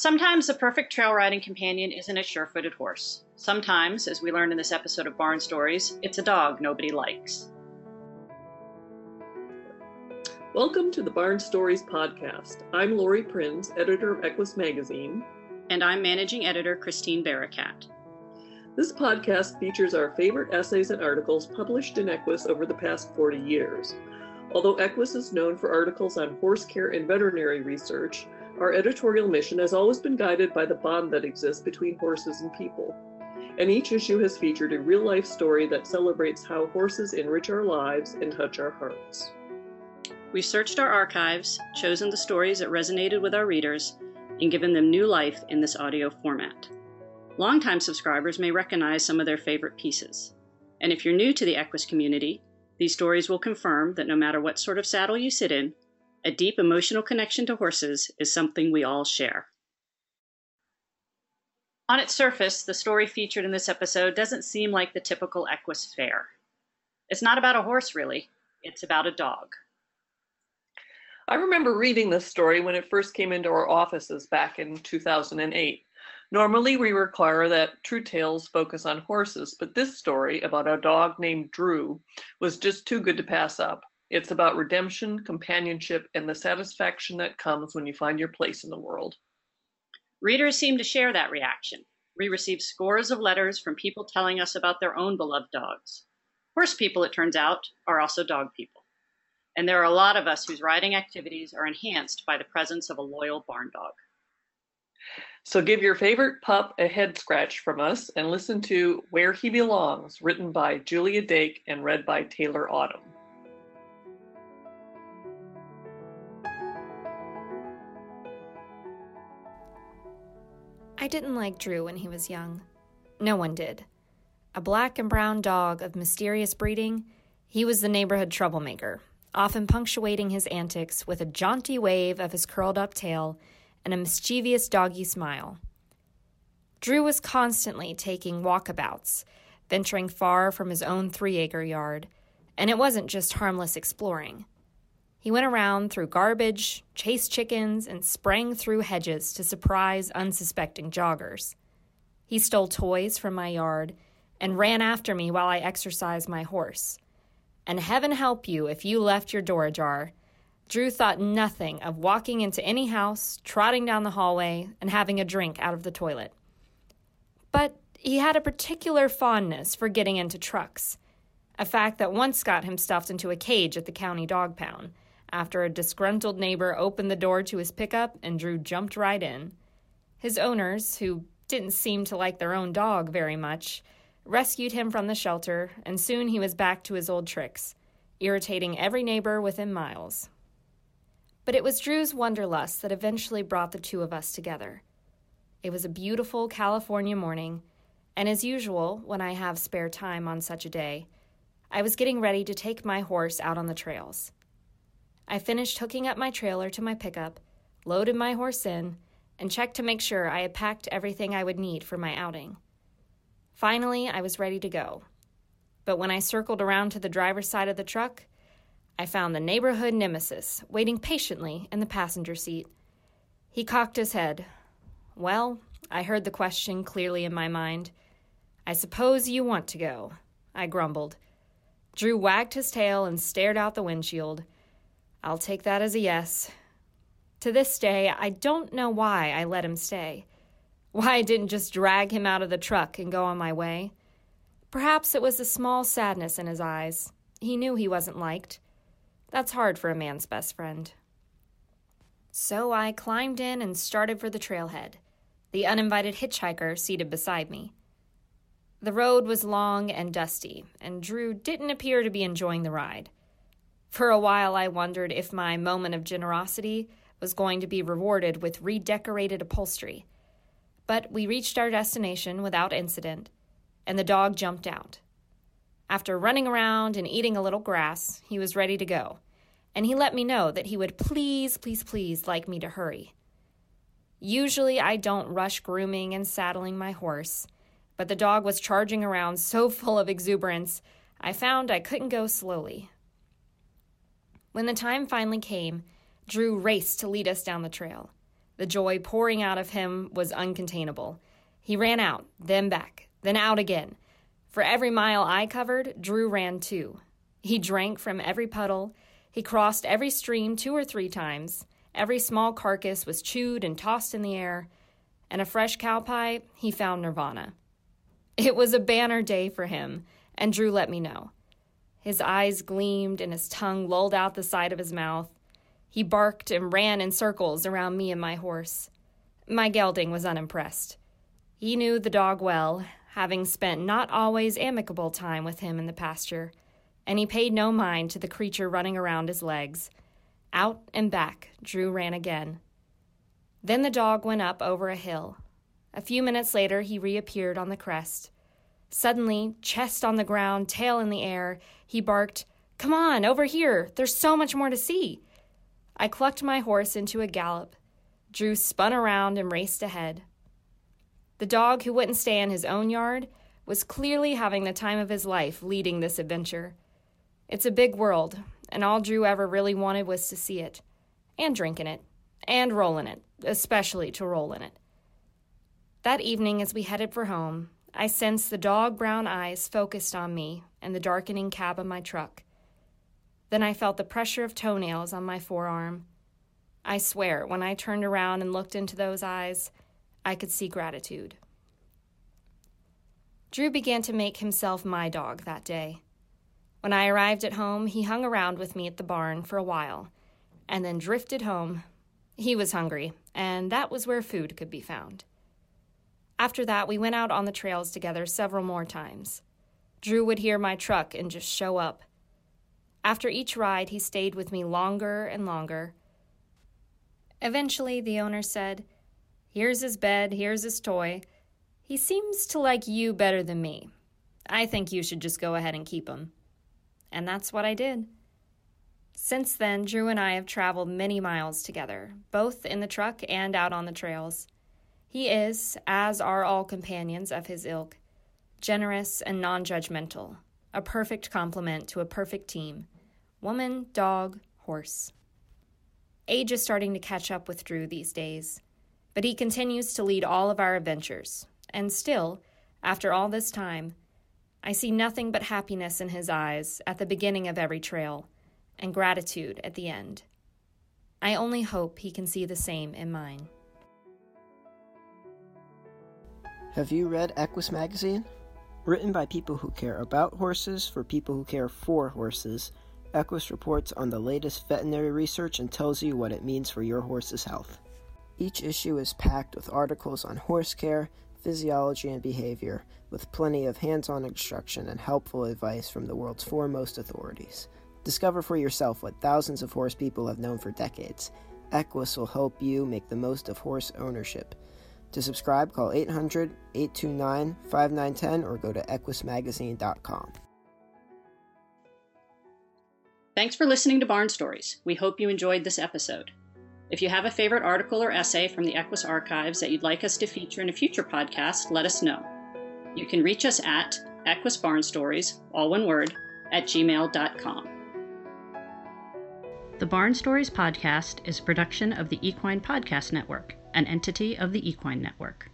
Sometimes the perfect trail riding companion isn't a sure footed horse. Sometimes, as we learned in this episode of Barn Stories, it's a dog nobody likes. Welcome to the Barn Stories podcast. I'm Laurie Prinz, editor of Equus Magazine. And I'm managing editor Christine Barakat. This podcast features our favorite essays and articles published in Equus over the past 40 years. Although Equus is known for articles on horse care and veterinary research, our editorial mission has always been guided by the bond that exists between horses and people. And each issue has featured a real life story that celebrates how horses enrich our lives and touch our hearts. We've searched our archives, chosen the stories that resonated with our readers, and given them new life in this audio format. Longtime subscribers may recognize some of their favorite pieces. And if you're new to the Equus community, these stories will confirm that no matter what sort of saddle you sit in, a deep emotional connection to horses is something we all share. On its surface, the story featured in this episode doesn't seem like the typical Equus fare. It's not about a horse, really, it's about a dog. I remember reading this story when it first came into our offices back in 2008. Normally, we require that true tales focus on horses, but this story about a dog named Drew was just too good to pass up. It's about redemption, companionship, and the satisfaction that comes when you find your place in the world. Readers seem to share that reaction. We receive scores of letters from people telling us about their own beloved dogs. Horse people, it turns out, are also dog people. And there are a lot of us whose riding activities are enhanced by the presence of a loyal barn dog. So give your favorite pup a head scratch from us and listen to Where He Belongs, written by Julia Dake and read by Taylor Autumn. I didn't like Drew when he was young. No one did. A black and brown dog of mysterious breeding, he was the neighborhood troublemaker, often punctuating his antics with a jaunty wave of his curled up tail and a mischievous doggy smile. Drew was constantly taking walkabouts, venturing far from his own three acre yard, and it wasn't just harmless exploring. He went around through garbage, chased chickens, and sprang through hedges to surprise unsuspecting joggers. He stole toys from my yard and ran after me while I exercised my horse. And heaven help you if you left your door ajar. Drew thought nothing of walking into any house, trotting down the hallway, and having a drink out of the toilet. But he had a particular fondness for getting into trucks, a fact that once got him stuffed into a cage at the county dog pound after a disgruntled neighbor opened the door to his pickup and Drew jumped right in. His owners, who didn't seem to like their own dog very much, rescued him from the shelter, and soon he was back to his old tricks, irritating every neighbor within miles. But it was Drew's wanderlust that eventually brought the two of us together. It was a beautiful California morning, and as usual, when I have spare time on such a day, I was getting ready to take my horse out on the trails. I finished hooking up my trailer to my pickup, loaded my horse in, and checked to make sure I had packed everything I would need for my outing. Finally, I was ready to go. But when I circled around to the driver's side of the truck, I found the neighborhood nemesis waiting patiently in the passenger seat. He cocked his head. Well, I heard the question clearly in my mind. I suppose you want to go, I grumbled. Drew wagged his tail and stared out the windshield. I'll take that as a yes. To this day, I don't know why I let him stay. Why I didn't just drag him out of the truck and go on my way. Perhaps it was a small sadness in his eyes. He knew he wasn't liked. That's hard for a man's best friend. So I climbed in and started for the trailhead, the uninvited hitchhiker seated beside me. The road was long and dusty, and Drew didn't appear to be enjoying the ride. For a while, I wondered if my moment of generosity was going to be rewarded with redecorated upholstery. But we reached our destination without incident, and the dog jumped out. After running around and eating a little grass, he was ready to go, and he let me know that he would please, please, please like me to hurry. Usually, I don't rush grooming and saddling my horse, but the dog was charging around so full of exuberance, I found I couldn't go slowly. When the time finally came, Drew raced to lead us down the trail. The joy pouring out of him was uncontainable. He ran out, then back, then out again. For every mile I covered, Drew ran too. He drank from every puddle. He crossed every stream two or three times. Every small carcass was chewed and tossed in the air. And a fresh cow pie, he found nirvana. It was a banner day for him, and Drew let me know. His eyes gleamed and his tongue lolled out the side of his mouth. He barked and ran in circles around me and my horse. My gelding was unimpressed. He knew the dog well, having spent not always amicable time with him in the pasture, and he paid no mind to the creature running around his legs. Out and back, Drew ran again. Then the dog went up over a hill. A few minutes later, he reappeared on the crest. Suddenly, chest on the ground, tail in the air, he barked, Come on, over here! There's so much more to see! I clucked my horse into a gallop. Drew spun around and raced ahead. The dog who wouldn't stay in his own yard was clearly having the time of his life leading this adventure. It's a big world, and all Drew ever really wanted was to see it, and drink in it, and roll in it, especially to roll in it. That evening, as we headed for home, I sensed the dog brown eyes focused on me and the darkening cab of my truck. Then I felt the pressure of toenails on my forearm. I swear, when I turned around and looked into those eyes, I could see gratitude. Drew began to make himself my dog that day. When I arrived at home, he hung around with me at the barn for a while and then drifted home. He was hungry, and that was where food could be found. After that, we went out on the trails together several more times. Drew would hear my truck and just show up. After each ride, he stayed with me longer and longer. Eventually, the owner said, Here's his bed, here's his toy. He seems to like you better than me. I think you should just go ahead and keep him. And that's what I did. Since then, Drew and I have traveled many miles together, both in the truck and out on the trails. He is, as are all companions of his ilk, generous and non judgmental, a perfect complement to a perfect team woman, dog, horse. Age is starting to catch up with Drew these days. But he continues to lead all of our adventures, and still, after all this time, I see nothing but happiness in his eyes at the beginning of every trail, and gratitude at the end. I only hope he can see the same in mine. Have you read Equus Magazine? Written by people who care about horses for people who care for horses, Equus reports on the latest veterinary research and tells you what it means for your horse's health. Each issue is packed with articles on horse care, physiology, and behavior, with plenty of hands on instruction and helpful advice from the world's foremost authorities. Discover for yourself what thousands of horse people have known for decades. Equus will help you make the most of horse ownership. To subscribe, call 800 829 5910 or go to equusmagazine.com. Thanks for listening to Barn Stories. We hope you enjoyed this episode. If you have a favorite article or essay from the Equus archives that you'd like us to feature in a future podcast, let us know. You can reach us at Equus Barn Stories, all one word, at gmail.com. The Barn Stories podcast is a production of the Equine Podcast Network, an entity of the Equine Network.